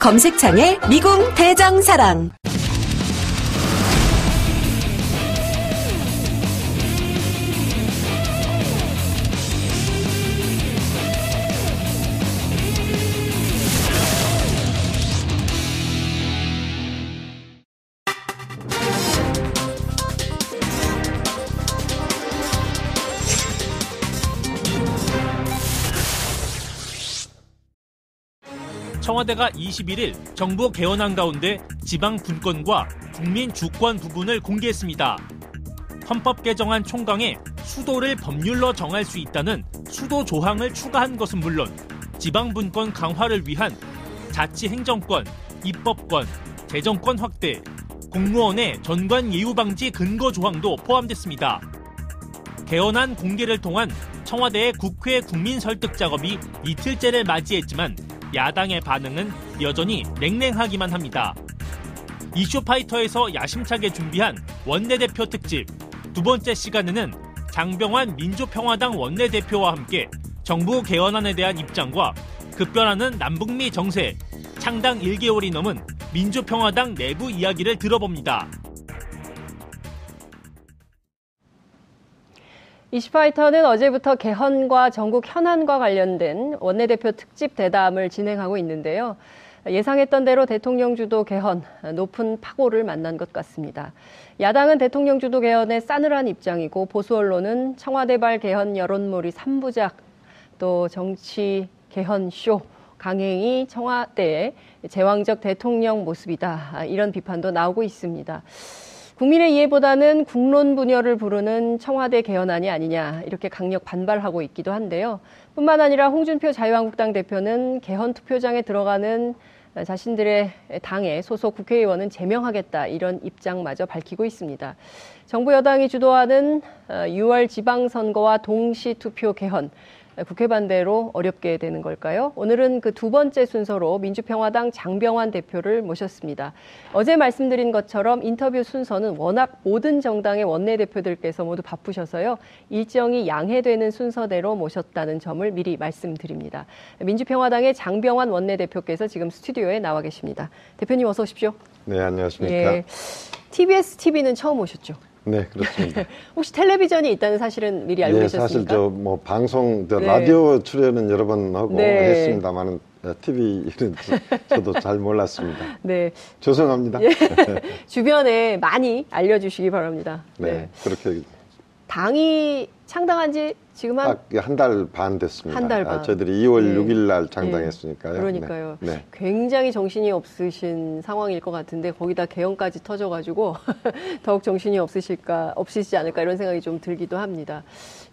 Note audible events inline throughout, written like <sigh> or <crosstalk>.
검색창에 미궁 대장사랑. 청와대가 21일 정부 개헌안 가운데 지방 분권과 국민 주권 부분을 공개했습니다. 헌법 개정안 총강에 수도를 법률로 정할 수 있다는 수도 조항을 추가한 것은 물론 지방 분권 강화를 위한 자치 행정권, 입법권, 재정권 확대, 공무원의 전관 예우 방지 근거 조항도 포함됐습니다. 개헌안 공개를 통한 청와대의 국회 국민 설득 작업이 이틀째를 맞이했지만 야당의 반응은 여전히 냉랭하기만 합니다. 이슈파이터에서 야심차게 준비한 원내대표 특집 두 번째 시간에는 장병환 민주평화당 원내대표와 함께 정부 개헌안에 대한 입장과 급변하는 남북미 정세, 창당 1개월이 넘은 민주평화당 내부 이야기를 들어봅니다. 이슈파이터는 어제부터 개헌과 전국 현안과 관련된 원내대표 특집 대담을 진행하고 있는데요. 예상했던 대로 대통령 주도 개헌, 높은 파고를 만난 것 같습니다. 야당은 대통령 주도 개헌에 싸늘한 입장이고 보수 언론은 청와대발 개헌 여론몰이 3부작, 또 정치 개헌 쇼, 강행이 청와대의 제왕적 대통령 모습이다. 이런 비판도 나오고 있습니다. 국민의 이해보다는 국론 분열을 부르는 청와대 개헌안이 아니냐 이렇게 강력 반발하고 있기도 한데요. 뿐만 아니라 홍준표 자유한국당 대표는 개헌 투표장에 들어가는 자신들의 당의 소속 국회의원은 제명하겠다 이런 입장마저 밝히고 있습니다. 정부 여당이 주도하는 6월 지방선거와 동시 투표 개헌 국회 반대로 어렵게 되는 걸까요? 오늘은 그 두 번째 순서로 민주평화당 장병환 대표를 모셨습니다. 어제 말씀드린 것처럼 인터뷰 순서는 워낙 모든 정당의 원내대표들께서 모두 바쁘셔서요. 일정이 양해되는 순서대로 모셨다는 점을 미리 말씀드립니다. 민주평화당의 장병환 원내대표께서 지금 스튜디오에 나와 계십니다. 대표님 어서 오십시오. 네, 안녕하십니까. 예, TBS TV는 처음 오셨죠? 네, 그렇습니다. <laughs> 혹시 tel레비전이 있다는 사실은 미리 알고 네, 계셨습니까? 사실 저 뭐 방송, 저 네. 라디오 출연은 여러 번 하고 네. 했습니다만은 TV는 저도 잘 몰랐습니다. <laughs> 네. 죄송합니다. 예. <laughs> 주변에 많이 알려주시기 바랍니다. 네, 네. 그렇게. 당이 창당한 지 지금 한 한 달반 됐습니다. 한 달 반. 아, 저희들이 2월 네. 6일 날 창당했으니까요. 네. 그러니까요. 네. 네. 굉장히 정신이 없으신 상황일 것 같은데 거기다 개헌까지 터져가지고 <laughs> 더욱 정신이 없으실까 없으시지 않을까 이런 생각이 좀 들기도 합니다.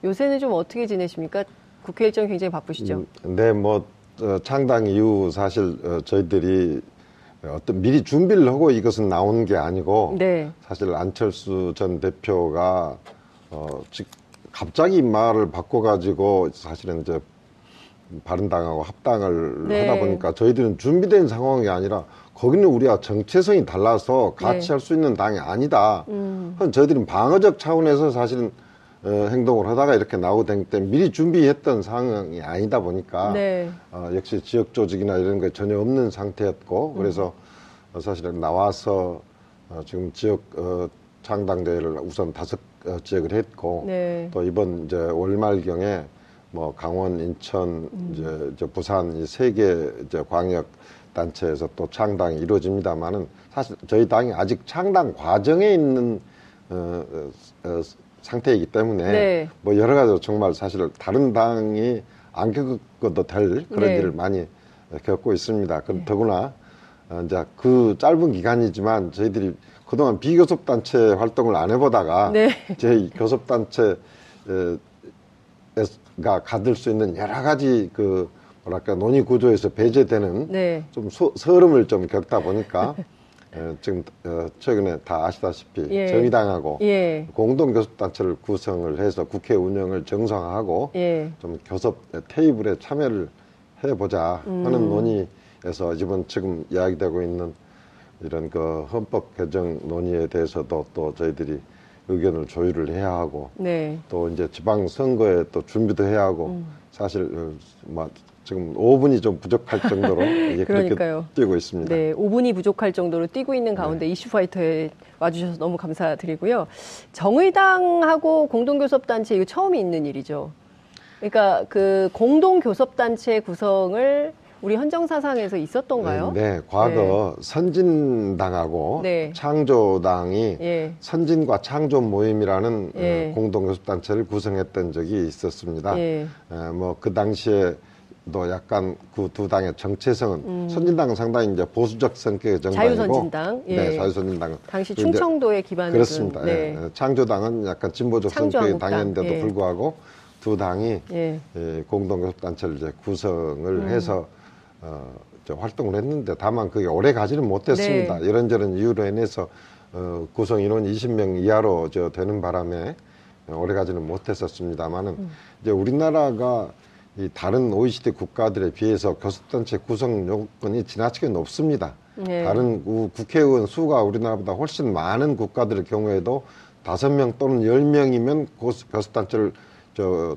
요새는 좀 어떻게 지내십니까? 국회 일정 굉장히 바쁘시죠? 음, 네, 뭐 어, 창당 이후 사실 어, 저희들이 어떤 미리 준비를 하고 이것은 나온 게 아니고 네. 사실 안철수 전 대표가 어, 즉 갑자기 말을 바꿔가지고 사실은 이제 바른당하고 합당을 네. 하다 보니까 저희들은 준비된 상황이 아니라 거기는 우리가 정체성이 달라서 같이 네. 할수 있는 당이 아니다. 음. 저희들은 방어적 차원에서 사실은 어, 행동을 하다가 이렇게 나오게 된 때문에 미리 준비했던 상황이 아니다 보니까 네. 어, 역시 지역 조직이나 이런 게 전혀 없는 상태였고 음. 그래서 어, 사실은 나와서 어, 지금 지역 어, 창당 대회를 우선 다섯 어, 지역을 했고 네. 또 이번 이제 월말경에 뭐 강원, 인천, 음. 이제, 부산 이 세 개 이제 광역 단체에서 또 창당이 이루어집니다만은 사실 저희 당이 아직 창당 과정에 있는 어, 어, 어 상태이기 때문에 네. 뭐 여러 가지 정말 사실 다른 당이 안 겪어도 될 그런 네. 일을 많이 겪고 있습니다. 그 네. 더구나 어, 이제 그 짧은 기간이지만 저희들이 그동안 비교섭단체 활동을 안 해보다가 네. 제 교섭단체가 가질 수 있는 여러 가지 그 뭐랄까 논의 구조에서 배제되는 네. 좀 소, 서름을 좀 겪다 보니까 예, <laughs> 지금 어, 최근에 다 아시다시피 예. 정의당하고 예. 공동 교섭단체를 구성을 해서 국회 운영을 정상화하고 예. 좀 교섭 테이블에 참여를 해보자 하는 음. 논의 에서 이번 지금 이야기되고 있는 이런 그 헌법 개정 논의에 대해서도 또 저희들이 의견을 조율을 해야 하고 네. 또 이제 지방 선거에 또 준비도 해야 하고 음. 사실 어, 뭐 지금 5분이 좀 부족할 정도로 <laughs> 이제 그렇게 뛰고 있습니다. 네, 5분이 부족할 정도로 뛰고 있는 가운데 네. 이슈파이터에 와주셔서 너무 감사드리고요. 정의당하고 공동교섭단체 이거 처음이 있는 일이죠. 그러니까 그 공동교섭단체 구성을 우리 헌정 사상에서 있었던가요? 네, 네. 과거 네. 선진당하고 네. 창조당이 예. 선진과 창조 모임이라는 예. 공동교섭단체를 구성했던 적이 있었습니다. 예. 뭐그 당시에 도 약간 그 두 당의 정체성은 음. 선진당은 상당히 이제 보수적 성격의 정당이고 자유선진당, 예. 네, 자유선진당은 당시 충청도에 기반을 그렇습니다. 네. 예. 창조당은 약간 진보적 성격의 당이었는데도 예. 불구하고 두 당이 예. 예, 공동교섭단체를 이제 구성을 음. 해서 어, 활동을 했는데 다만 그게 오래 가지는 못했습니다. 네. 이런저런 이유로 인해서 어, 구성 인원 20명 이하로 저 되는 바람에 오래 가지는 못했었습니다만은 음. 이제 우리나라가 이 다른 OECD 국가들에 비해서 교섭단체 구성 요건이 지나치게 높습니다. 네. 다른 국회의원 수가 우리나라보다 훨씬 많은 국가들의 경우에도 다섯 명 또는 열 명이면 교섭단체를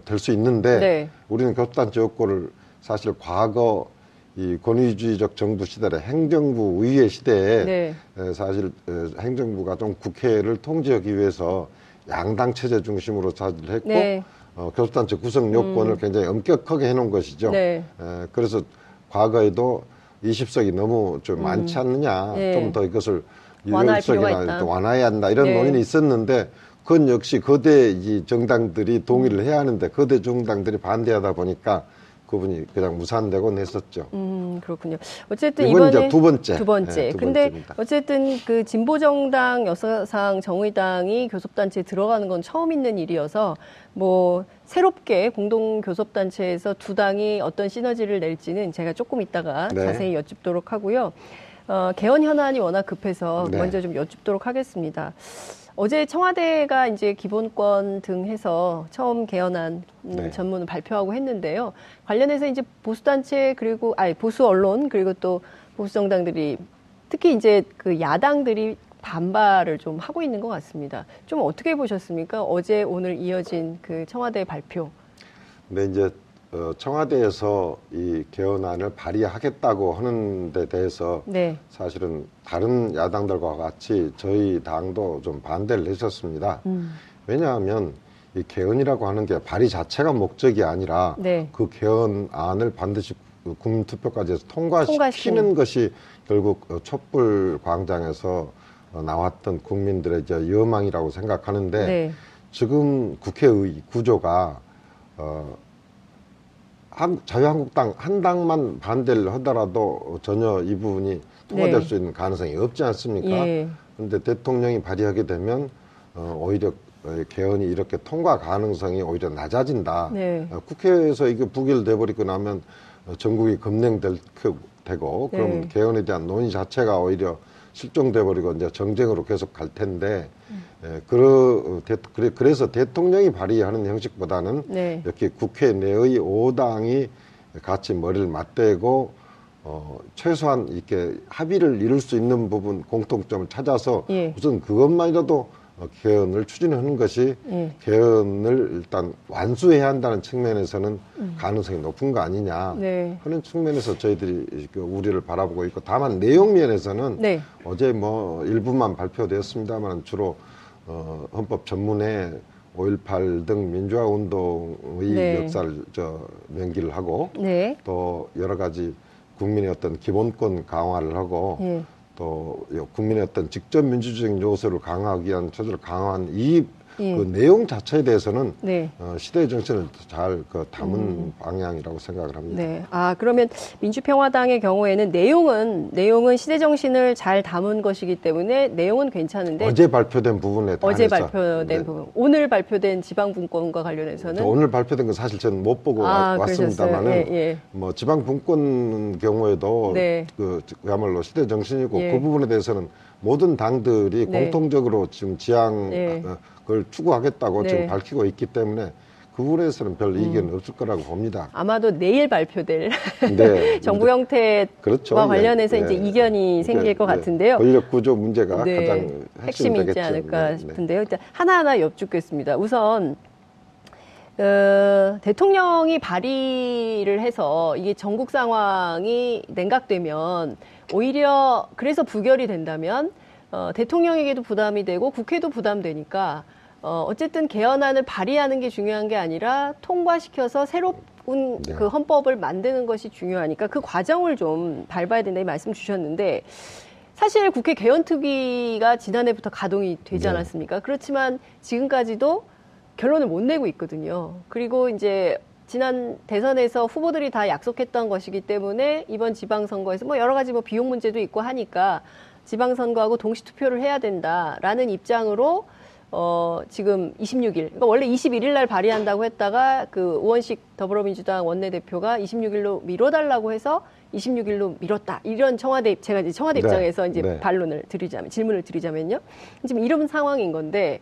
될 수 있는데 네. 우리는 교섭단체 요건을 사실 과거 이 권위주의적 정부 시대에 행정부 의회 시대에 네. 사실 행정부가 좀 국회를 통제하기 위해서 양당 체제 중심으로 사실 했고 네. 어, 교섭단체 구성 요건을 음. 굉장히 엄격하게 해놓은 것이죠. 네. 에, 그래서 과거에도 20석이 너무 좀 음. 많지 않느냐, 네. 좀더 이것을 유효석이나 완화해야 한다 이런 네. 논의는 있었는데 그건 역시 거대 이 정당들이 동의를 해야 하는데 거대 정당들이 반대하다 보니까 그분이 그냥 무산되고 냈었죠. 음, 그렇군요. 어쨌든 이번 이번에 두 번째. 두 번째. 네, 두 근데 번째입니다. 어쨌든 그 진보 정당 여사상 정의당이 교섭단체에 들어가는 건 처음 있는 일이어서 뭐 새롭게 공동 교섭단체에서 두 당이 어떤 시너지를 낼지는 제가 조금 이따가 네. 자세히 여쭙도록 하고요. 어, 개헌 현안이 워낙 급해서 네. 먼저 좀 여쭙도록 하겠습니다. 어제 청와대가 이제 기본권 등 해서 처음 개헌안 음, 네. 전문을 발표하고 했는데요. 관련해서 이제 보수단체 그리고 아니 보수 언론 그리고 또 보수 정당들이 특히 이제 그 야당들이 반발을 좀 하고 있는 것 같습니다. 좀 어떻게 보셨습니까? 어제 오늘 이어진 그 청와대 발표. 네, 이제 어, 청와대에서 이 개헌안을 발의하겠다고 하는 데 대해서 네. 사실은 다른 야당들과 같이 저희 당도 좀 반대를 했었습니다. 음. 왜냐하면 이 개헌이라고 하는 게 발의 자체가 목적이 아니라 네. 그 개헌안을 반드시 국민투표까지 해서 통과시키는. 것이 결국 어, 촛불 광장에서 어, 나왔던 국민들의 이제 여망이라고 생각하는데 네. 지금 국회의 구조가 어, 한, 자유한국당 한 당만 반대를 하더라도 전혀 이 부분이 통과될 네. 수 있는 가능성이 없지 않습니까? 예. 그런데 대통령이 발의하게 되면 어, 오히려 개헌이 이렇게 통과 가능성이 오히려 낮아진다. 네. 어, 국회에서 이게 부결돼 버리고 나면 어, 전국이 검냉될 되고 그럼 네. 개헌에 대한 논의 자체가 오히려 실종돼 버리고 이제 정쟁으로 계속 갈 텐데 음. 예, 그러, 대, 그래, 그래서 대통령이 발의하는 형식보다는 네. 이렇게 국회 내의 오당이 같이 머리를 맞대고 어, 최소한 이렇게 합의를 이룰 수 있는 부분 공통점을 찾아서 예. 우선 그것만이라도 어, 개헌을 추진하는 것이 예. 개헌을 일단 완수해야 한다는 측면에서는 음. 가능성이 높은 거 아니냐 네. 하는 측면에서 저희들이 그 우려를 바라보고 있고 다만 내용 면에서는 네. 어제 뭐 일부만 발표되었습니다만 주로 어, 헌법 전문에 5.18 등 민주화 운동의 네. 역사를 저 명기를 하고 네. 또 여러 가지 국민의 어떤 기본권 강화를 하고 예. 또 국민의 어떤 직접 민주적인 요소를 강화하기 위한 처절을 강화한 이 예. 그 내용 자체에 대해서는 네. 어, 시대의 정신을 잘 그 담은 음. 방향이라고 생각을 합니다. 네. 아 그러면 민주평화당의 경우에는 내용은 내용은 시대 정신을 잘 담은 것이기 때문에 내용은 괜찮은데 어제 발표된 부분에 어제 발표된 네. 부분 오늘 발표된 지방분권과 관련해서는 오늘 발표된 건 사실 저는 못 보고 아, 왔습니다만은 예, 예. 뭐 지방분권 경우에도 네. 그 그야말로 시대 정신이고 예. 그 부분에 대해서는 모든 당들이 네. 공통적으로 지금 지향 네. 그걸 추구하겠다고 네. 지금 밝히고 있기 때문에 그 부분에서는 별 이견은 음. 없을 거라고 봅니다. 아마도 내일 발표될 네. <laughs> 정부 형태와 그렇죠. 관련해서 네. 이제 이견이 생길 것 같은데요. 권력 구조 문제가 가장 핵심이 되겠죠. 있지 않을까 싶은데요. 하나하나 여쭙겠습니다. 우선 어, 대통령이 발의를 해서 이게 전국 상황이 냉각되면 오히려 그래서 부결이 된다면 어, 대통령에게도 부담이 되고 국회도 부담되니까 어, 어쨌든 개헌안을 발의하는 게 중요한 게 아니라 통과시켜서 새로운 네. 그 헌법을 만드는 것이 중요하니까 그 과정을 좀 밟아야 된다 이 말씀 주셨는데 사실 국회 개헌특위가 지난해부터 가동이 되지 네. 않았습니까? 네. 그렇지만 지금까지도 결론을 못 내고 있거든요. 그리고 이제 지난 대선에서 후보들이 다 약속했던 것이기 때문에 이번 지방선거에서 뭐 여러 가지 뭐 비용 문제도 있고 하니까 지방선거하고 동시 투표를 해야 된다라는 입장으로 어, 지금 26일, 그러니까 원래 21일 날 발의한다고 했다가 그 우원식 더불어민주당 원내대표가 26일로 미뤄달라고 해서 26일로 미뤘다. 이런 청와대, 제가 이제 청와대 네. 입장에서 이제 네. 반론을 드리자면, 질문을 드리자면요. 지금 이런 상황인 건데,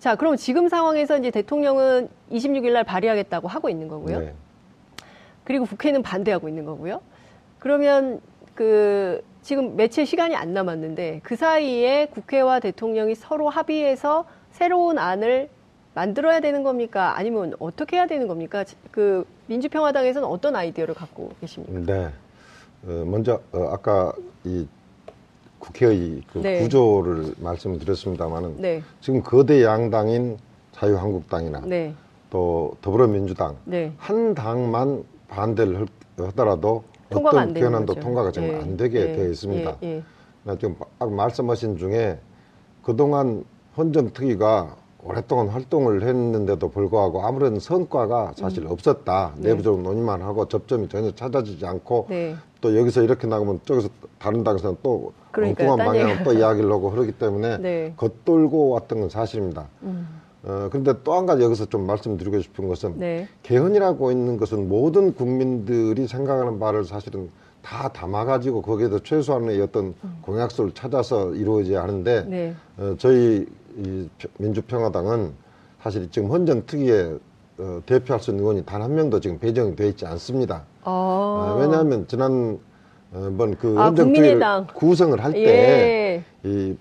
자, 그럼 지금 상황에서 이제 대통령은 26일 날 발의하겠다고 하고 있는 거고요. 네. 그리고 국회는 반대하고 있는 거고요. 그러면 그 지금 며칠 시간이 안 남았는데 그 사이에 국회와 대통령이 서로 합의해서 새로운 안을 만들어야 되는 겁니까? 아니면 어떻게 해야 되는 겁니까? 그 민주평화당에서는 어떤 아이디어를 갖고 계십니까? 네. 어, 먼저 어, 아까 이 국회의 그 네. 구조를 말씀드렸습니다만은 네. 지금 거대 양당인 자유한국당이나 네. 또 더불어민주당 네. 한 당만 반대를 하더라도 어떤 개헌안도 통과가 지금 예. 안 되게 예. 되어 있습니다. 예. 예. 지금 말씀하신 중에 그동안 헌정특위가 오랫동안 활동을 했는데도 불구하고 아무런 성과가 사실 음. 없었다. 네. 내부적으로 논의만 하고 접점이 전혀 찾아지지 않고 네. 또 여기서 이렇게 나가면 저기서 다른 당에서는 또 엉뚱한 방향으로 또 이야기를 하고 그러기 때문에 네. 겉돌고 왔던 건 사실입니다. 음. 어, 그런데 또 한 가지 여기서 좀 말씀드리고 싶은 것은 네. 개헌이라고 있는 것은 모든 국민들이 생각하는 바를 사실은 다 담아가지고 거기에도 최소한의 어떤 음. 공약수를 찾아서 이루어져야 하는데 네. 어, 저희 이 민주평화당은 사실 지금 헌정 특위에 어, 대표할 수 있는 의원이 단 한 명도 지금 배정이 되어 있지 않습니다. 아. 어, 왜냐하면 지난 한번 그 아, 헌정 특위를 구성을 할 때이 예.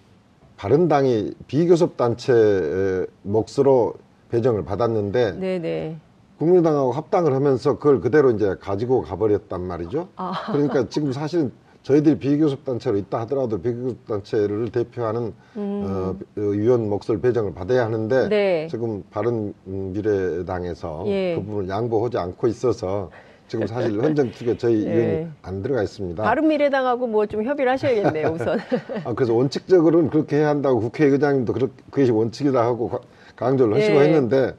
바른당이 비교섭 단체 몫으로 배정을 받았는데 네네. 국민당하고 합당을 하면서 그걸 그대로 이제 가지고 가버렸단 말이죠. 아. 그러니까 지금 사실은 저희들이 비교섭 단체로 있다 하더라도 비교섭 단체를 대표하는 음. 어, 위원 몫을 배정을 받아야 하는데 네. 지금 바른 미래당에서 예. 그 부분을 양보하지 않고 있어서 지금 사실 <laughs> 현장 측에 저희 네. 의원이 안 들어가 있습니다. 바른미래당하고 뭐 좀 협의를 하셔야겠네요, 우선. <laughs> 아, 그래서 원칙적으로는 그렇게 해야 한다고 국회의장님도 그렇, 그것이 원칙이다 하고 강조를 하시고 예. 했는데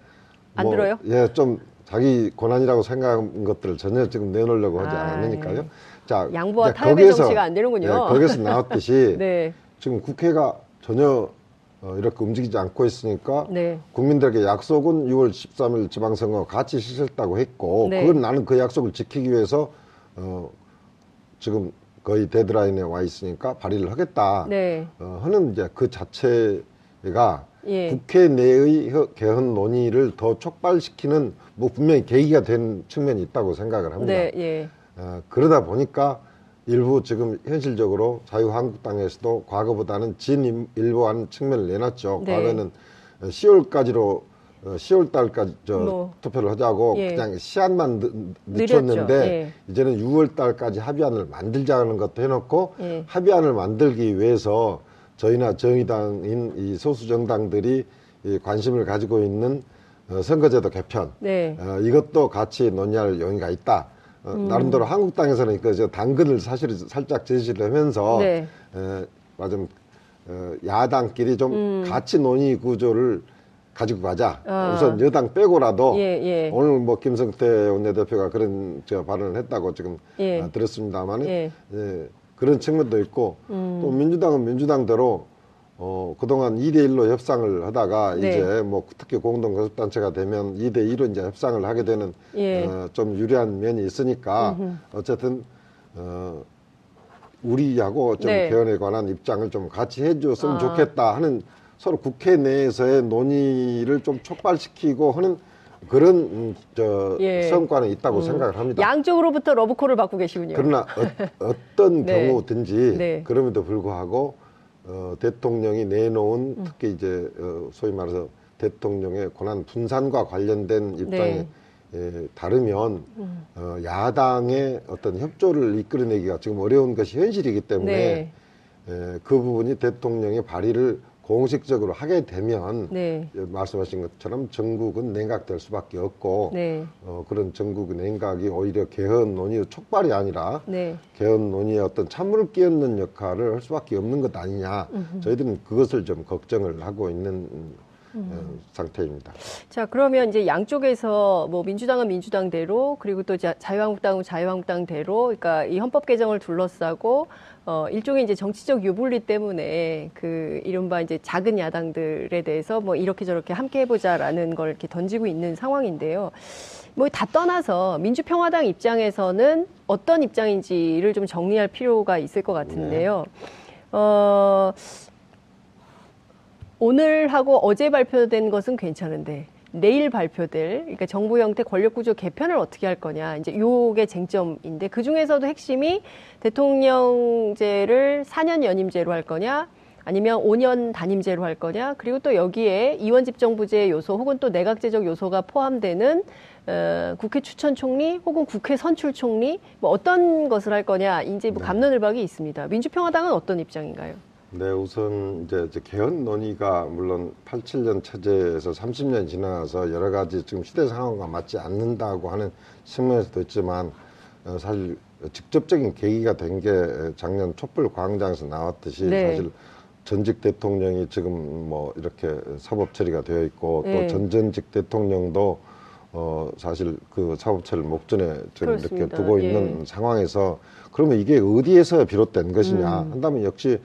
안 뭐, 들어요? 예, 좀 자기 권한이라고 생각한 것들을 전혀 지금 내놓으려고 하지 아, 않으니까요. 예. 자, 양보와 타협의 정치가 안 되는군요. 예, 거기서 나왔듯이 <laughs> 네. 지금 국회가 전혀 어, 이렇게 움직이지 않고 있으니까 네. 국민들에게 약속은 6월 13일 지방선거 같이 실시했다고 했고 네. 그건 나는 그 약속을 지키기 위해서 어, 지금 거의 데드라인에 와 있으니까 발의를 하겠다 네. 어, 하는 이제 그 자체가 예. 국회 내의 개헌 논의를 더 촉발시키는 뭐 분명히 계기가 된 측면이 있다고 생각을 합니다. 네, 예. 어, 그러다 보니까 일부 지금 현실적으로 자유한국당에서도 과거보다는 진일보한 측면을 내놨죠. 네. 과거에는 10월까지로 10월 어, 달까지 저 뭐. 투표를 하자고 예. 그냥 시한만 늦췄는데 예. 이제는 6월 달까지 합의안을 만들자는 것도 해놓고 예. 합의안을 만들기 위해서 저희나 정의당인 이 소수 정당들이 이 관심을 가지고 있는 어, 선거제도 개편 네. 어, 이것도 같이 논의할 용의가 있다. 어, 음. 나름대로 한국당에서는 그저 당근을 사실 살짝 제시를 하면서 네. 에, 맞좀 어, 야당끼리 좀 음. 같이 논의 구조를 가지고 가자. 아. 우선 여당 빼고라도 예, 예. 오늘 뭐 김성태 원내대표가 그런 저 발언을 했다고 지금 예. 아, 들었습니다만은 예. 예. 그런 측면도 있고 음. 또 민주당은 민주당대로 어, 그동안 2대1로 협상을 하다가 네. 이제 뭐 특히 공동교섭단체가 되면 2대2로 이제 협상을 하게 되는 예. 어, 좀 유리한 면이 있으니까 음흠. 어쨌든 어, 우리하고 좀 네. 개헌에 관한 입장을 좀 같이 해줬으면 아. 좋겠다 하는 서로 국회 내에서의 논의를 좀 촉발시키고 하는 그런 음, 저 예. 성과는 있다고 음. 생각을 합니다. 양쪽으로부터 러브콜을 받고 계시군요. 그러나 어, 떤 <laughs> 네. 경우든지 네. 그럼에도 불구하고 어, 대통령이 내놓은 음. 특히 이제 어, 소위 말해서 대통령의 권한 분산과 관련된 입장에 네. 예, 다르면 음. 어, 야당의 어떤 협조를 이끌어내기가 지금 어려운 것이 현실이기 때문에 네. 예, 그 부분이 대통령의 발의를 공식적으로 하게 되면 네. 말씀하신 것처럼 전국은 냉각될 수밖에 없고 네. 어, 그런 전국 냉각이 오히려 개헌 논의의 촉발이 아니라 네. 개헌 논의의 어떤 찬물을 끼얹는 역할을 할 수밖에 없는 것 아니냐 음흠. 저희들은 그것을 좀 걱정을 하고 있는 음. 어, 상태입니다. 자, 그러면 이제 양쪽에서 뭐 민주당은 민주당대로 그리고 또 자유한국당은 자유한국당대로 그러니까 이 헌법 개정을 둘러싸고 어, 일종의 이제 정치적 유불리 때문에 그 이른바 이제 작은 야당들에 대해서 뭐 이렇게 저렇게 함께 해보자라는 걸 이렇게 던지고 있는 상황인데요. 뭐 다 떠나서 민주평화당 입장에서는 어떤 입장인지를 좀 정리할 필요가 있을 것 같은데요. 네. 어, 오늘 하고 어제 발표된 것은 괜찮은데 내일 발표될 그러니까 정부 형태 권력 구조 개편을 어떻게 할 거냐 이제 요게 쟁점인데 그 중에서도 핵심이 대통령제를 4년 연임제로 할 거냐 아니면 5년 단임제로 할 거냐 그리고 또 여기에 이원 집정부제 요소 혹은 또 내각제적 요소가 포함되는 어, 국회 추천 총리 혹은 국회 선출 총리 뭐 어떤 것을 할 거냐 이제 뭐 네. 감론을박이 있습니다. 민주평화당은 어떤 입장인가요? 네, 우선 이제, 이제 개헌 논의가 물론 87년 체제에서 30년 지나서 여러 가지 지금 시대 상황과 맞지 않는다고 하는 측면에서도 있지만 어, 사실 직접적인 계기가 된 게 작년 촛불 광장에서 나왔듯이 네. 사실 전직 대통령이 지금 뭐 이렇게 사법 처리가 되어 있고 네. 또 전전직 대통령도 어 사실 그 사법 처리를 목전에 지금 이렇게 두고 있는 예. 상황에서 그러면 이게 어디에서 비롯된 것이냐 음. 한다면 역시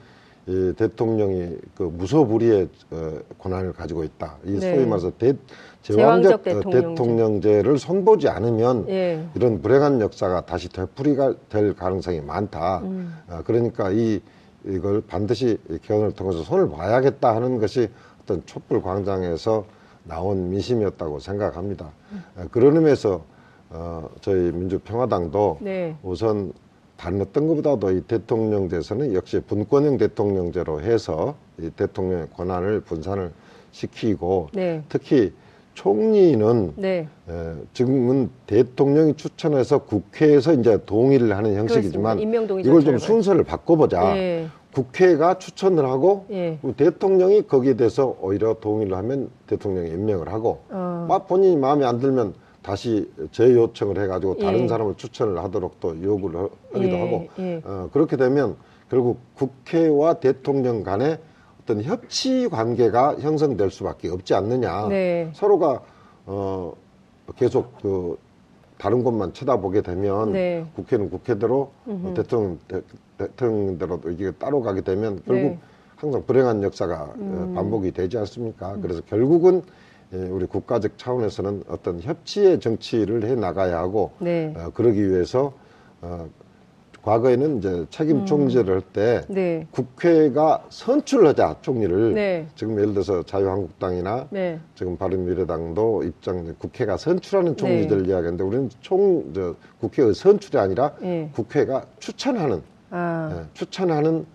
이 대통령이 그 무소불위의 어, 권한을 가지고 있다. 이 네. 소위 말해서 대, 제왕적, 대통령제. 대통령제 를 손보지 않으면 예. 이런 불행한 역사가 다시 되풀이가 될 가능성이 많다. 음. 어, 그러니까 이 이걸 반드시 개헌을 통해서 손을 봐야겠다 하는 것이 어떤 촛불 광장에서 나온 민심이었다고 생각합니다. 음. 어, 그런 의미에서 어, 저희 민주평화당도 네. 우선 다른 어떤 것보다도 이 대통령제에서는 역시 분권형 대통령제로 해서 이 대통령의 권한을 분산을 시키고 네. 특히 총리는 네. 에, 지금은 대통령이 추천해서 국회에서 이제 동의를 하는 형식이지만 이걸 좀 순서를 바꿔보자. 네. 국회가 추천을 하고 예. 대통령이 거기에 대해서 오히려 동의를 하면 대통령이 임명을 하고 어. 본인이 마음에 안 들면 다시 재요청을 해가지고 다른 예. 사람을 추천을 하도록 또 요구를 하기도 예. 하고 예. 어, 그렇게 되면 결국 국회와 대통령 간에 어떤 협치 관계가 형성될 수밖에 없지 않느냐. 네. 서로가 어 계속 그 다른 곳만 쳐다보게 되면 네. 국회는 국회대로 어, 대통령 대, 통령대로 이게 따로 가게 되면 결국 네. 항상 불행한 역사가 어, 음. 반복이 되지 않습니까? 음. 그래서 결국은 예, 우리 국가적 차원에서는 어떤 협치의 정치를 해 나가야 하고 네. 어, 그러기 위해서 어, 과거에는 이제 책임 음. 총리제를 할때 네. 국회가 선출하자 총리를 네. 지금 예를 들어서 자유한국당이나 네. 지금 바른미래당도 입장 국회가 선출하는 네. 이야기하는데 우리는 총 저, 국회의 선출이 아니라 네. 국회가 추천하는 아. 예, 추천하는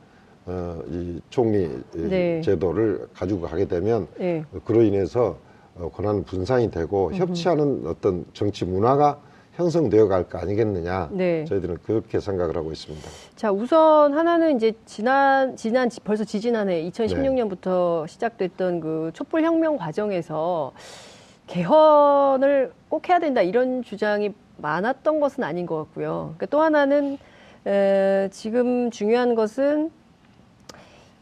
어, 이 총리 네. 제도를 가지고 가게 되면 그로 인해서 어, 권한 분산이 되고. 협치하는 어떤 정치 문화가 형성되어 갈 거 아니겠느냐. 네. 저희들은 그렇게 생각을 하고 있습니다. 자, 우선 하나는 이제 지난, 지난, 벌써 지지난해 2016년부터 네. 시작됐던 그 촛불 혁명 과정에서 개헌을 꼭 해야 된다 이런 주장이 많았던 것은 아닌 것 같고요. 그러니까 또 하나는 에, 지금 중요한 것은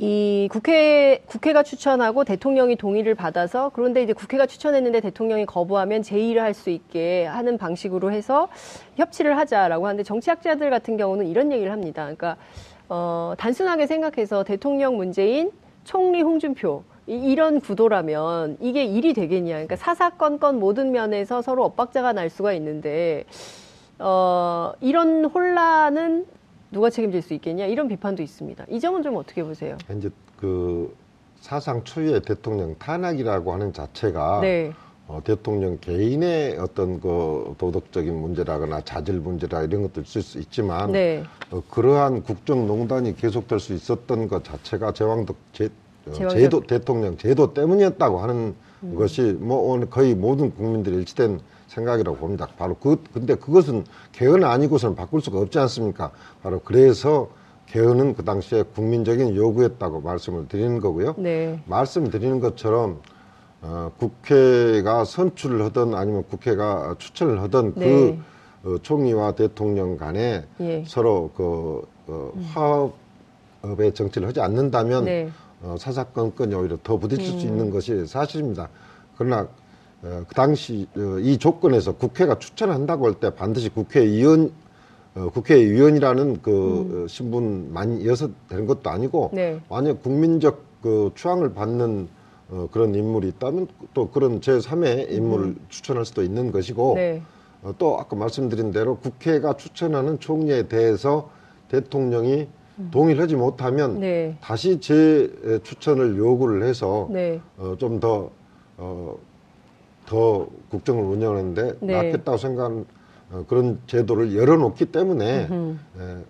이 국회 국회가 추천하고 대통령이 동의를 받아서 그런데 이제 국회가 추천했는데 대통령이 거부하면 제의를 할 수 있게 하는 방식으로 해서 협치를 하자라고 하는데 정치학자들 같은 경우는 이런 얘기를 합니다. 그러니까 어, 단순하게 생각해서 대통령 문재인, 총리 홍준표 이, 런 구도라면 이게 일이 되겠냐? 그러니까 사사건건 모든 면에서 서로 엇박자가 날 수가 있는데 어, 이런 혼란은 누가 책임질 수 있겠냐 이런 비판도 있습니다. 이 점은 좀 어떻게 보세요? 이제 그 사상 초유의 대통령 탄핵이라고 하는 자체가 네. 어, 대통령 개인의 어떤 그 도덕적인 문제라거나 자질 문제라 이런 것도 있을 수 있지만 네. 어, 그러한 국정농단이 계속될 수 있었던 것 자체가 제왕적 제, 어, 제도 대통령 제도 때문이었다고 하는 음. 것이 뭐 오늘 거의 모든 국민들이 일치된 생각이라고 봅니다. 바로 그 근데 그것은 개헌 아니고서는 바꿀 수가 없지 않습니까? 바로 그래서 개헌은 그 당시에 국민적인 요구였다고 말씀을 드리는 거고요. 네. 말씀드리는 것처럼 어, 국회가 선출을 하든 아니면 국회가 추천을 하든 그, 네. 그 어, 총리와 대통령 간에 예. 서로 그 어, 화합의 정치를 하지 않는다면 네. 어, 사사건건이 오히려 더 부딪힐 음. 수 있는 것이 사실입니다. 그러나 어, 그 당시 어, 이 조건에서 국회가 추천한다고 할 때 반드시 국회의원 어, 국회의원이라는 그 음. 어, 신분만 이어서 되는 것도 아니고 네. 만약 국민적 그 추앙을 받는 어, 그런 인물이 있다면 또 그런 제3의 인물을 음. 추천할 수도 있는 것이고 네. 어, 또 아까 말씀드린 대로 국회가 추천하는 총리에 대해서 대통령이 음. 동의를 하지 못하면 네. 다시 재 추천을 요구를 해서 네. 어, 좀더 어, 더 국정을 운영하는데 네. 낫겠다고 생각하는 어, 그런 제도를 열어놓기 때문에 에,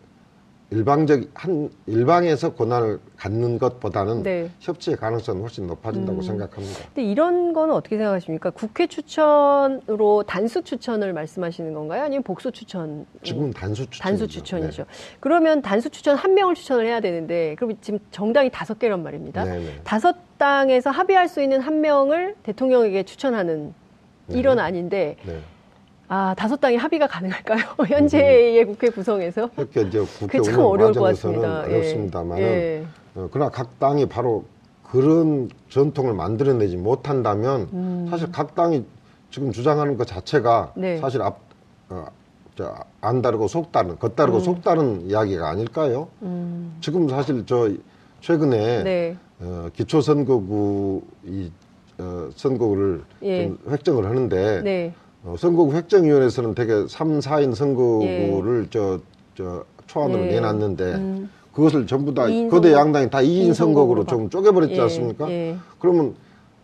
일방적 한 일방에서 권한을 갖는 것보다는 네. 협치의 가능성은 훨씬 높아진다고 음. 생각합니다. 근데 이런 거는 어떻게 생각하십니까? 국회 추천으로 단수 추천을 말씀하시는 건가요? 아니면 복수 추천? 지금 단수 추천. 단수 추천이죠. 네. 그러면 단수 추천 한 명을 추천을 해야 되는데 그럼 지금 정당이 다섯 개란 말입니다. 네네. 네. 다섯 당에서 합의할 수 있는 한 명을 대통령에게 추천하는 네. 이런 아닌데. 네. 아, 다섯 당이 합의가 가능할까요? <laughs> 현재의 음. 국회 구성에서? 그렇게 이제 국회 운영 어려울 것 같습니다. 어렵습니다만, 예. 어, 그러나 각 당이 바로 그런 전통을 만들어내지 못한다면 음. 사실 각 당이 지금 주장하는 것 자체가 네. 사실 앞, 어, 저, 안 다르고 속 다른, 겉 다르고 음. 속 다른 이야기가 아닐까요? 음. 지금 사실 저 최근에 네. 어, 기초선거구 이 어, 선거를 예. 좀 획정을 하는데 네. 어, 선거구 획정위원회에서는 되게 3, 4인 선거구를 예. 저, 저 초안으로 예. 내놨는데 음. 그것을 전부 다 거대 양당이 다 2인 선거구로 좀 쪼개버렸지 예. 않습니까? 예. 그러면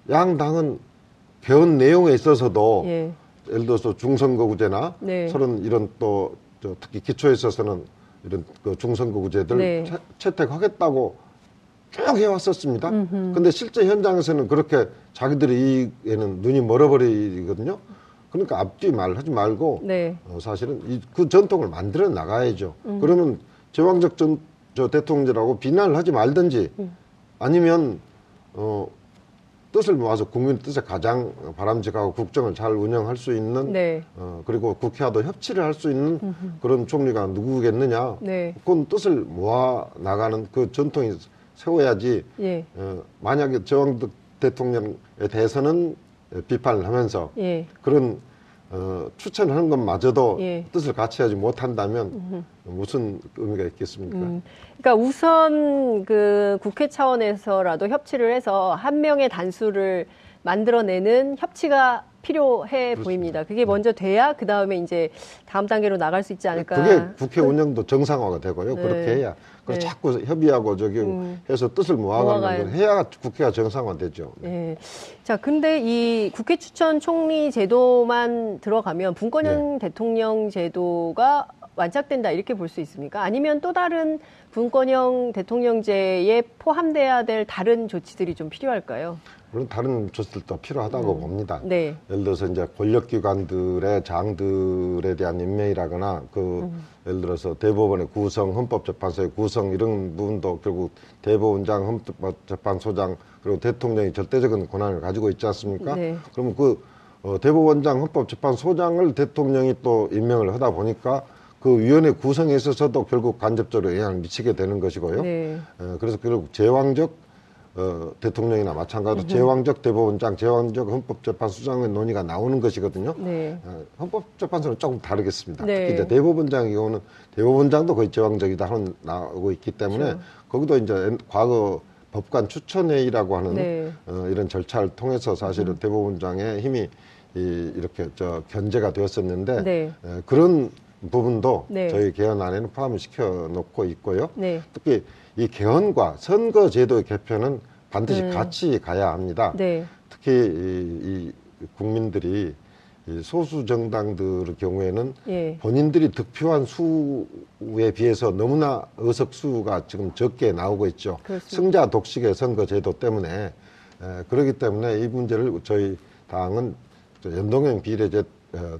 양당은 개헌 내용에 있어서도 예. 예를 들어서 중선거구제나 네. 서른 이런 또 특히 기초에 있어서는 이런 그 중선거구제들 네. 채택하겠다고 쭉 해왔었습니다. 음흠. 근데 실제 현장에서는 그렇게 자기들이 이에는 눈이 멀어버리거든요. 그러니까 앞뒤 말 하지 말고 네. 어, 사실은 이, 그 전통을 만들어 나가야죠. 음. 그러면 제왕적 전, 저 대통령이라고 비난을 하지 말든지 음. 아니면 어, 뜻을 모아서 국민 뜻에 가장 바람직하고 국정을 잘 운영할 수 있는 네. 어, 그리고 국회와도 협치를 할 수 있는 음흠. 그런 총리가 누구겠느냐 네. 그건 뜻을 모아 나가는 그 전통이 세워야지 예. 어, 만약에 제왕적 대통령에 대해서는 비판을 하면서 예. 그런 어, 추천하는 것마저도 예. 뜻을 같이 하지 못한다면. 무슨 의미가 있겠습니까? 음. 그러니까 우선 그 국회 차원에서라도 협치를 해서 한 명의 단수를 만들어내는 협치가 필요해 그렇습니다. 보입니다. 그게 네. 먼저 돼야 그 다음에 이제 다음 단계로 나갈 수 있지 않을까. 그게 국회 그 운영도 정상화가 되고요. 네. 그렇게 해야. 그래서 네. 자꾸 협의하고 저기 음. 해서 뜻을 모아가는 걸 해야 국회가 정상화되죠. 네. 네. 자, 근데 이 국회 추천 총리 제도만 들어가면 분권형 네. 대통령 제도가 완착된다 이렇게 볼 수 있습니까? 아니면 또 다른 분권형 대통령제에 포함돼야 될 다른 조치들이 좀 필요할까요? 물론 다른 조치들도 필요하다고 음. 봅니다. 네. 예를 들어서 이제 권력기관들의 장들에 대한 임명이라거나 그 음. 예를 들어서 대법원의 구성, 헌법재판소의 구성 이런 부분도 결국 대법원장, 헌법재판소장 그리고 대통령이 절대적인 권한을 가지고 있지 않습니까? 네. 그러면 그 어, 대법원장, 헌법재판소장을 대통령이 또 임명을 하다 보니까 그 위원회 구성에 있어서도 결국 간접적으로 영향을 미치게 되는 것이고요. 네. 어, 그래서 결국 제왕적 어, 대통령이나 마찬가지로 제왕적 대법원장, 제왕적 헌법재판소장의 논의가 나오는 것이거든요. 네. 어, 헌법재판소는 조금 다르겠습니다. 네. 특히 이제 대법원장의 경우는 대법원장도 거의 제왕적이다 하는 나오고 있기 때문에 그렇죠. 거기도 이제 과거 법관 추천회의라고 하는 네. 어, 이런 절차를 통해서 사실은 음. 대법원장의 힘이 이, 이렇게 저 견제가 되었었는데 네. 에, 그런 부분도 네. 저희 개헌 안에는 포함을 시켜 놓고 있고요. 네. 특히 이 개헌과 선거제도 개편은 반드시 음. 같이 가야 합니다. 네. 특히 이, 이 국민들이 이 소수 정당들의 경우에는 예. 본인들이 득표한 수에 비해서 너무나 의석수가 지금 적게 나오고 있죠. 그렇습니다. 승자 독식의 선거제도 때문에 에, 그렇기 때문에 이 문제를 저희 당은 연동형 비례제 어,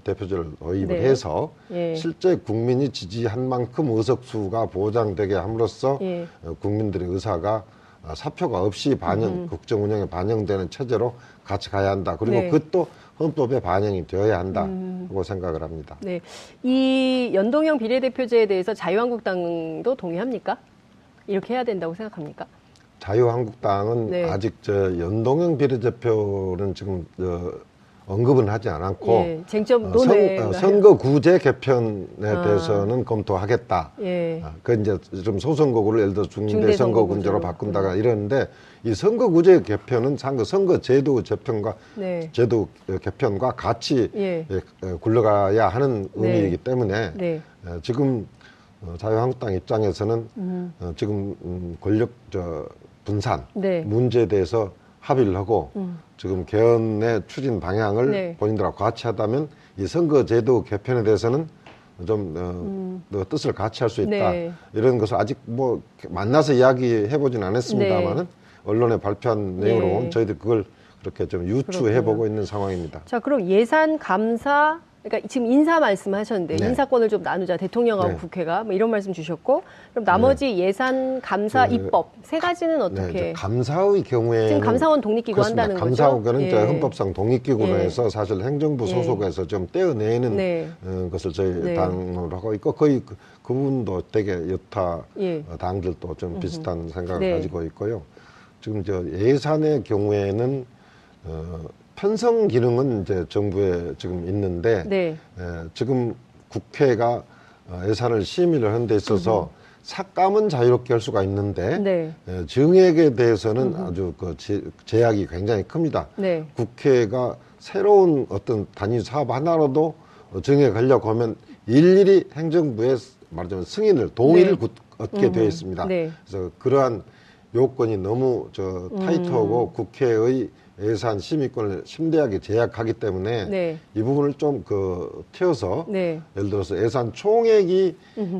대표제를 도입을 네. 해서 예. 실제 국민이 지지한 만큼 의석수가 보장되게 함으로써 예. 어, 국민들의 의사가 어, 사표가 없이 반영, 음. 국정 운영에 반영되는 체제로 같이 가야 한다. 그리고 네. 그것도 헌법에 반영이 되어야 한다고 음. 생각을 합니다. 네. 이 연동형 비례대표제에 대해서 자유한국당도 동의합니까? 이렇게 해야 된다고 생각합니까? 자유한국당은 네. 아직 저 연동형 비례대표는 지금 어, 언급은 하지 않았고 예, 쟁점 어, 선, 어, 거구제 개편에 아. 대해서는 검토하겠다. 예. 아, 그 이제 좀 소선거구를 예를 들어 중대 선거군제로 바꾼다가 음. 이러는데 이 선거구제 개편은 선거 선거제도 개편과 네. 제도 개편과 같이 예. 예, 어, 굴러가야 하는 네. 의미이기 때문에 네. 어, 지금 자유한국당 입장에서는 음. 지금 음, 권력 저 분산 네. 문제에 대해서 합의를 하고 음. 지금 개헌의 추진 방향을 네. 본인들하고 같이 하다면 이 선거제도 개편에 대해서는 좀 어, 음. 뜻을 같이 할 수 있다 네. 이런 것을 아직 뭐 만나서 이야기해 보진 않았습니다만은 네. 언론에 발표한 내용으로 네. 저희들 그걸 그렇게 좀 유추해 보고 있는 상황입니다. 자 그럼 예산 감사 그러니까 지금 인사 말씀하셨는데 네. 인사권을 좀 나누자 대통령하고 네. 국회가 뭐 이런 말씀 주셨고 그럼 나머지 네. 예산 감사 그, 입법 세 가지는 네, 어떻게 네, 감사의 경우에 지금 감사원 독립기구 한다는 감사원은 거죠? 감사원은 예. 헌법상 독립기구로 예. 해서 사실 행정부 예. 소속에서 예. 좀 떼어내는 네. 어, 것을 저희 네. 당으로 하고 있고 거의 그, 그분도 되게 여타 예. 어, 당들도 좀 비슷한 생각을 가지고 있고요. 지금 저 예산의 경우에는 어, 편성 기능은 이제 정부에 지금 있는데 네. 에, 지금 국회가 어, 예산을 심의를 하는 데 있어서 음흠. 삭감은 자유롭게 할 수가 있는데 네. 에, 정액에 대해서는 음흠. 아주 그 제, 제약이 굉장히 큽니다. 네. 국회가 새로운 어떤 단위 사업 하나로도 정액하려고 하면 일일이 행정부의 말하자면 승인을 동의를 네. 얻게 되어 있습니다. 네. 그래서 그러한 요건이 너무 저 타이트하고 음. 국회의 예산 심의권을 심대하게 제약하기 때문에 네. 이 부분을 좀 그 튀어서 네. 예를 들어서 예산 총액이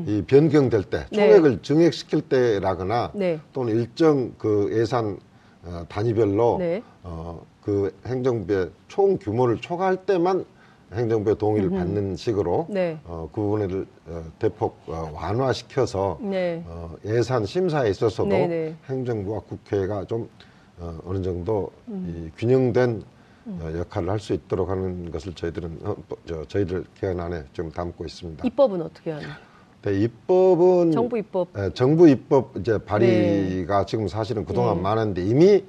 이 변경될 때 네. 총액을 네. 증액시킬 때라거나 네. 또는 일정 그 예산 어, 단위별로 네. 어, 그 행정부의 총 규모를 초과할 때만 행정부의 동의를 음흠. 받는 식으로 네. 어, 그 부분을 어, 대폭 어, 완화시켜서 네. 어, 예산 심사에 있어서도 네네. 행정부와 국회가 좀 어, 어느 정도 음. 이 균형된 음. 어, 역할을 할 수 있도록 하는 것을 저희들은 어, 저, 저희들 개헌 안에 좀 담고 있습니다. 입법은 어떻게 하나요? 네, 입법은 정부 입법. 네, 정부 입법 이제 발의가 네. 지금 사실은 그동안 네. 많은데 이미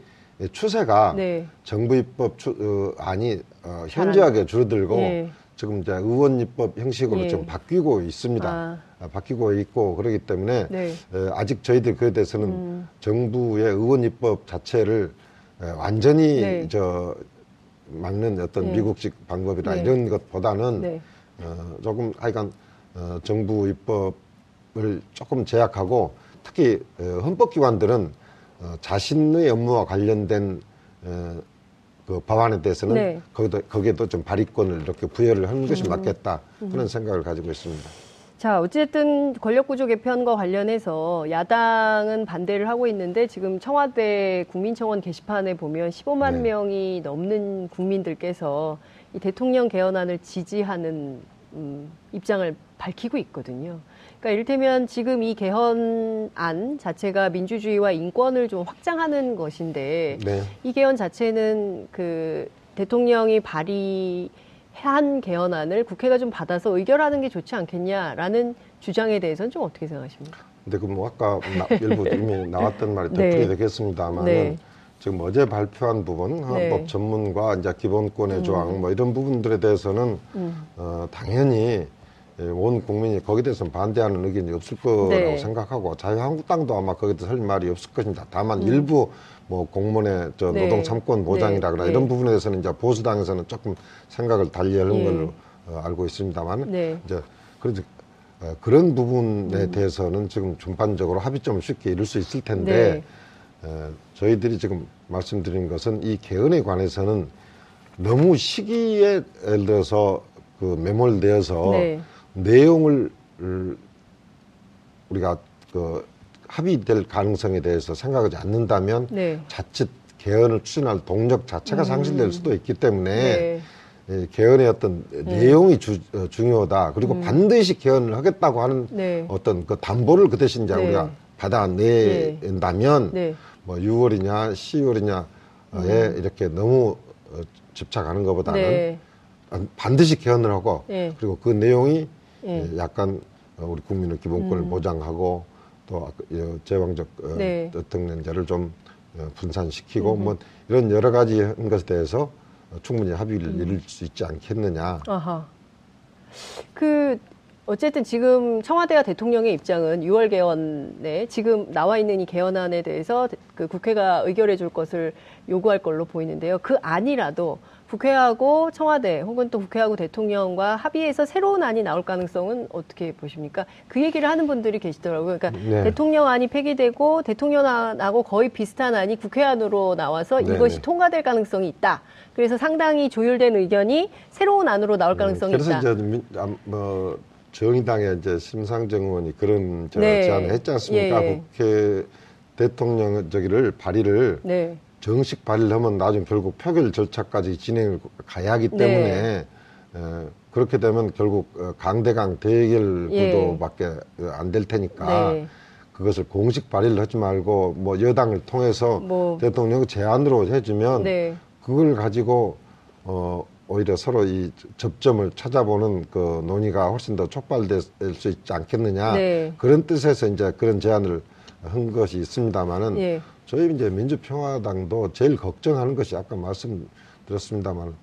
추세가 네. 정부 입법 추, 어, 안이 어, 현저하게 줄어들고 네. 지금 이제 의원 입법 형식으로 예. 좀 바뀌고 있습니다. 아. 아. 바뀌고 있고 그러기 때문에 네. 에, 아직 저희들 그에 대해서는 음. 정부의 의원 입법 자체를 에, 완전히 네. 저 막는 어떤 네. 미국식 방법이나 네. 이런 것보다는 네. 어, 조금 하여간 어, 정부 입법을 조금 제약하고 특히 어, 헌법기관들은 어, 자신의 업무와 관련된 어, 그 법안에 대해서는 네. 거기도 거기에도 좀 발의권을 이렇게 부여를 하는 것이 음. 맞겠다 그런 음. 생각을 가지고 있습니다. 자, 어쨌든 권력구조 개편과 관련해서 야당은 반대를 하고 있는데 지금 청와대 국민청원 게시판에 보면 15만 네. 명이 넘는 국민들께서 이 대통령 개헌안을 지지하는 음, 입장을 밝히고 있거든요. 그러니까 이를테면 지금 이 개헌안 자체가 민주주의와 인권을 좀 확장하는 것인데 네. 이 개헌 자체는 그 대통령이 발의 한 개헌안을 국회가 좀 받아서 의결하는 게 좋지 않겠냐라는 주장에 대해서는 좀 어떻게 생각하십니까? 근데 그뭐 아까 나, <laughs> 일부 이미 나왔던 말이 되풀이 네. 되겠습니다만은 네. 지금 어제 발표한 부분 헌법 네. 전문과 이제 기본권의 음. 조항 뭐 이런 부분들에 대해서는 음. 어, 당연히 예, 온 국민이 거기에 대해서 반대하는 의견이 없을 거라고 네. 생각하고 자유한국당도 아마 거기에 대해서 할 말이 없을 것입니다. 다만 음. 일부 뭐 공무원의 저 네. 노동 참권 보장이라거나 네. 이런 부분에 대해서는 이제 보수당에서는 조금 생각을 달리 하는 예. 걸로 어, 알고 있습니다만 네. 이제 그래도 어, 그런 부분에 음. 대해서는 지금 전반적으로 합의점을 쉽게 이룰 수 있을 텐데 네. 어, 저희들이 지금 말씀드린 것은 이 개헌에 관해서는 너무 시기에 예를 들어서 그 매몰되어서 네. 내용을 우리가 그 합의될 가능성에 대해서 생각하지 않는다면 네. 자칫 개헌을 추진할 동력 자체가 음. 상실될 수도 있기 때문에 네. 예, 개헌의 어떤 음. 내용이 주, 어, 중요하다. 그리고 음. 반드시 개헌을 하겠다고 하는 네. 어떤 그 담보를 그 대신 이제 네. 우리가 받아낸다면 네. 뭐 6월이냐 10월이냐에 음. 이렇게 너무 어, 집착하는 것보다는 네. 반드시 개헌을 하고 네. 그리고 그 내용이 예. 약간 우리 국민의 기본권을 음. 보장하고 또 제왕적 어, 네. 특례자를 좀 분산시키고 음. 뭐 이런 여러 가지 한 것에 대해서 충분히 합의를 음. 이룰 수 있지 않겠느냐. 아하. 그 어쨌든 지금 청와대와 대통령의 입장은 6월 개헌에 지금 나와 있는 이 개헌안에 대해서 그 국회가 의결해 줄 것을 요구할 걸로 보이는데요. 그 안이라도 국회하고 청와대 혹은 또 국회하고 대통령과 합의해서 새로운 안이 나올 가능성은 어떻게 보십니까? 그 얘기를 하는 분들이 계시더라고요. 그러니까 네. 대통령 안이 폐기되고 대통령안하고 거의 비슷한 안이 국회안으로 나와서 네 이것이 네. 통과될 가능성이 있다. 그래서 상당히 조율된 의견이 새로운 안으로 나올 네. 가능성이 네. 그래서 있다. 그래서 이제 아, 뭐 정의당의 이제 심상정 의원이 그런 네. 제안을 했지 않습니까? 예, 예. 국회 대통령 저기를 발의를 네. 정식 발의를 하면 나중에 결국 표결 절차까지 진행을 가야 하기 네. 때문에 네. 에, 그렇게 되면 결국 어, 강대강 대결 예. 구도밖에 안될 테니까 네. 그것을 공식 발의를 하지 말고 뭐 여당을 통해서 뭐. 대통령 제안으로 해주면 네. 그걸 가지고 어 오히려 서로 이 접점을 찾아보는 그 논의가 훨씬 더 촉발될 수 있지 않겠느냐 네. 그런 뜻에서 이제 그런 제안을 한 것이 있습니다만은 예. 저희 이제 민주평화당도 제일 걱정하는 것이 아까 말씀드렸습니다만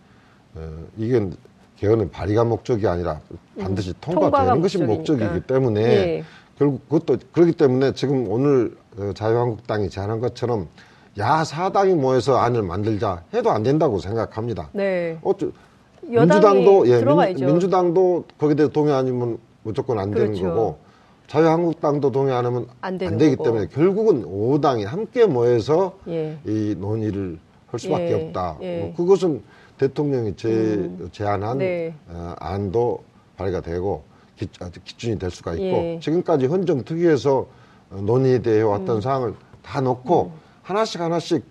어, 이게 개헌은 발의가 목적이 아니라 반드시 음, 통과되는 것이 목적이기 때문에 예. 결국 그것도 그렇기 때문에 지금 오늘 어, 자유한국당이 제안한 것처럼 야사당이 모여서 안을 만들자 해도 안 된다고 생각합니다. 네. 어쩌, 민주당도 예, 민, 주당도 거기에 대해 동의 아니면 무조건 안 그렇죠. 되는 거고 자유한국당도 동의 안 하면 안, 안 되기 거고. 때문에 결국은 5당이 함께 모여서 예. 이 논의를 할 수밖에 예. 없다. 예. 뭐 그것은 대통령이 제, 음. 제안한 네. 어, 안도 발의가 되고 기, 기준이 될 수가 있고 예. 지금까지 헌정특위에서 논의되어 왔던 음. 사항을 다 놓고 음. 하나씩 하나씩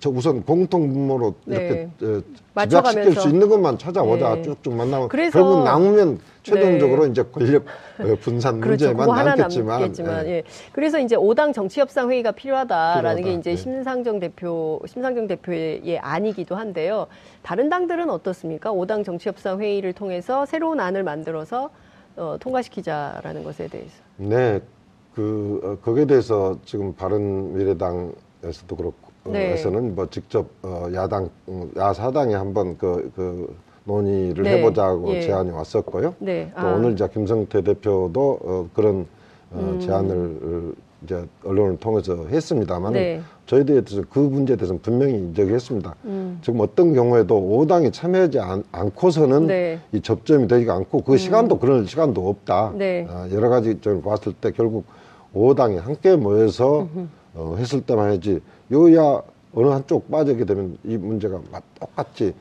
저 우선 공통 분모로 네. 이렇게 어, 집약시킬 수 있는 것만 찾아보자 네. 쭉쭉 만나면 그래서, 결국 남으면 최종적으로 네. 이제 권력 어, 분산 그렇죠. 문제만 남겠지만, 예. 예. 그래서 이제 5당 정치협상 회의가 필요하다라는 필요하다. 게 이제 네. 심상정 대표 심상정 대표의 안이기도 한데요. 다른 당들은 어떻습니까? 5당 정치협상 회의를 통해서 새로운 안을 만들어서 어, 통과시키자라는 것에 대해서. 네, 그 어, 거기에 대해서 지금 바른 미래당에서도 그렇고 네. 에서는 뭐 직접 어, 야당 음, 야사당에 한번 그, 그 논의를 네. 해보자고 예. 제안이 왔었고요. 네. 또 아. 오늘 이제 김성태 대표도 어, 그런 어, 음. 제안을 이제 언론을 통해서 했습니다만 네. 저희들에 대해서 그 문제에 대해서는 분명히 저기했습니다. 음. 지금 어떤 경우에도 오당이 참여하지 않, 않고서는 네. 이 접점이 되지가 않고 그 음. 시간도 그럴 시간도 없다. 네. 어, 여러 가지 좀 봤을 때 결국 오당이 함께 모여서 어, 했을 때만 해야지 여야 어느 한쪽 빠지게 되면 이 문제가 똑같이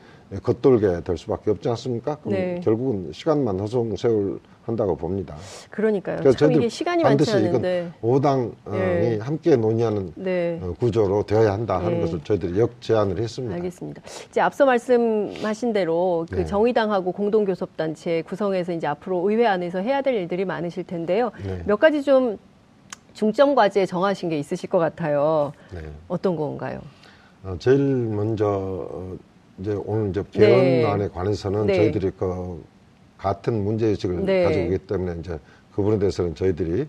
겉돌게 될 수밖에 없지 않습니까? 그럼 네. 결국은 시간만 허송세월 한다고 봅니다. 그러니까요. 참 이게 시간이 많지 않은데. 오당이 네. 함께 논의하는 네. 어, 구조로 되어야 한다 하는 네. 것을 저희들이 역 제안을 했습니다. 알겠습니다. 이제 앞서 말씀하신 대로 그 네. 정의당하고 공동교섭단체 구성해서 이제 앞으로 의회 안에서 해야 될 일들이 많으실 텐데요. 네. 몇 가지 좀 중점 과제 정하신 게 있으실 것 같아요. 네. 어떤 건가요? 어, 제일 먼저 어, 이제 오늘 이제 개헌안에 네. 관해서는 네. 저희들이 그 같은 문제의식을 네. 가지고 있기 때문에 이제 그 부분에 대해서는 저희들이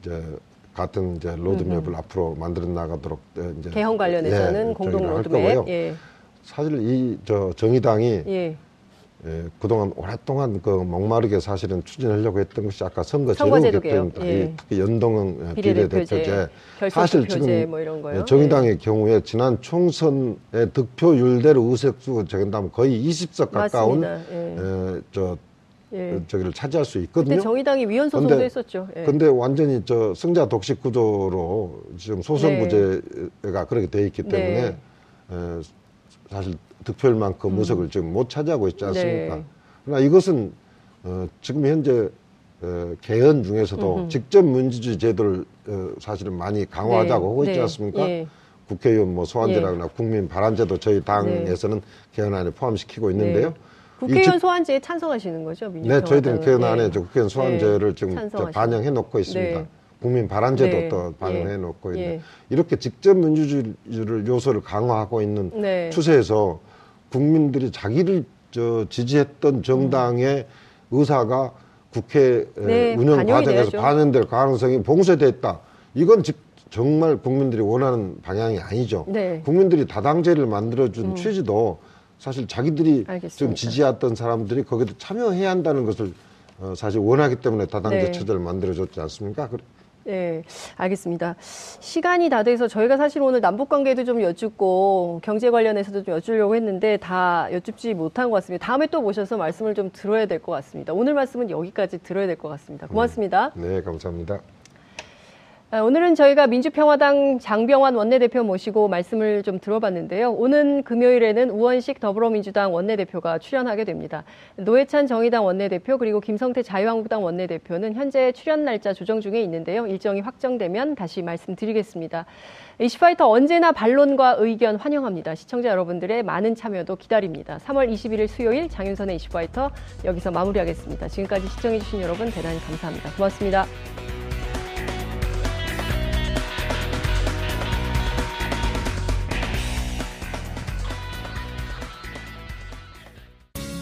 이제 같은 이제 로드맵을 음 앞으로 만들어 나가도록 이제 개헌 관련해서는 예, 공동 로드맵. 예. 사실 이 저 정의당이 예. 예, 그동안 오랫동안 그 목마르게 사실은 추진하려고 했던 것이 아까 선거 제도 개편입니다. 예. 특히 연동형 비례대표제, 사실 지금 뭐 예, 정의당의 예. 경우에 지난 총선의 득표율대로 의석수 정한다면 거의 20석 가까운 예. 예, 저 예. 저기를 차지할 수 있거든요. 그때 정의당이 위헌 소송도 근데, 했었죠. 예. 근데 완전히 저 승자 독식 구조로 지금 소선구제가 네. 그렇게 돼 있기 때문에 네. 에, 사실 득표율만큼 음. 의석을 지금 못 차지하고 있지 않습니까? 네. 그러나 이것은 어, 지금 현재 어, 개헌 중에서도 음흠. 직접 민주주의 제도를 어, 사실은 많이 강화하자고 네. 하고 있지 네. 않습니까? 예. 국회의원 뭐 소환제라거나 예. 국민 발안제도 저희 당에서는 네. 개헌안에 포함시키고 있는데요. 네. 국회의원 소환제에 찬성하시는 거죠? 네, 저희들은 개헌안에 네. 국회의원 소환제를 지금 반영해 놓고 있습니다. 국민 발안제도 네. 또 반영해 놓고 있는데 이렇게 직접 민주주의를 요소를 강화하고 있는 추세에서 국민들이 자기를 저 지지했던 정당의 음. 의사가 국회 네, 운영 과정에서. 반영될 가능성이 봉쇄됐다. 이건 즉 정말 국민들이 원하는 방향이 아니죠. 네. 국민들이 다당제를 만들어준 음. 취지도 사실 자기들이 알겠습니다. 좀 지지했던 사람들이 거기에 참여해야 한다는 것을 어, 사실 원하기 때문에 다당제 네. 체제를 만들어줬지 않습니까? 네, 알겠습니다. 시간이 다 돼서 저희가 사실 오늘 남북 관계도 좀 여쭙고 경제 관련해서도 좀 여쭈려고 했는데 다 여쭙지 못한 것 같습니다. 다음에 또 모셔서 말씀을 좀 들어야 될 것 같습니다. 오늘 말씀은 여기까지 들어야 될 것 같습니다. 고맙습니다. 네, 네 감사합니다. 아, 오늘은 저희가 민주평화당 장병환 원내대표 모시고 말씀을 좀 들어봤는데요. 오는 금요일에는 우원식 더불어민주당 원내대표가 출연하게 됩니다. 노회찬 정의당 원내대표 그리고 김성태 자유한국당 원내대표는 현재 출연 날짜 조정 중에 있는데요. 일정이 확정되면 다시 말씀드리겠습니다. 이슈파이터 언제나 반론과 의견 환영합니다. 시청자 여러분들의 많은 참여도 기다립니다. 3월 21일 수요일 장윤선의 이슈파이터 여기서 마무리하겠습니다. 지금까지 시청해주신 여러분 대단히 감사합니다. 고맙습니다.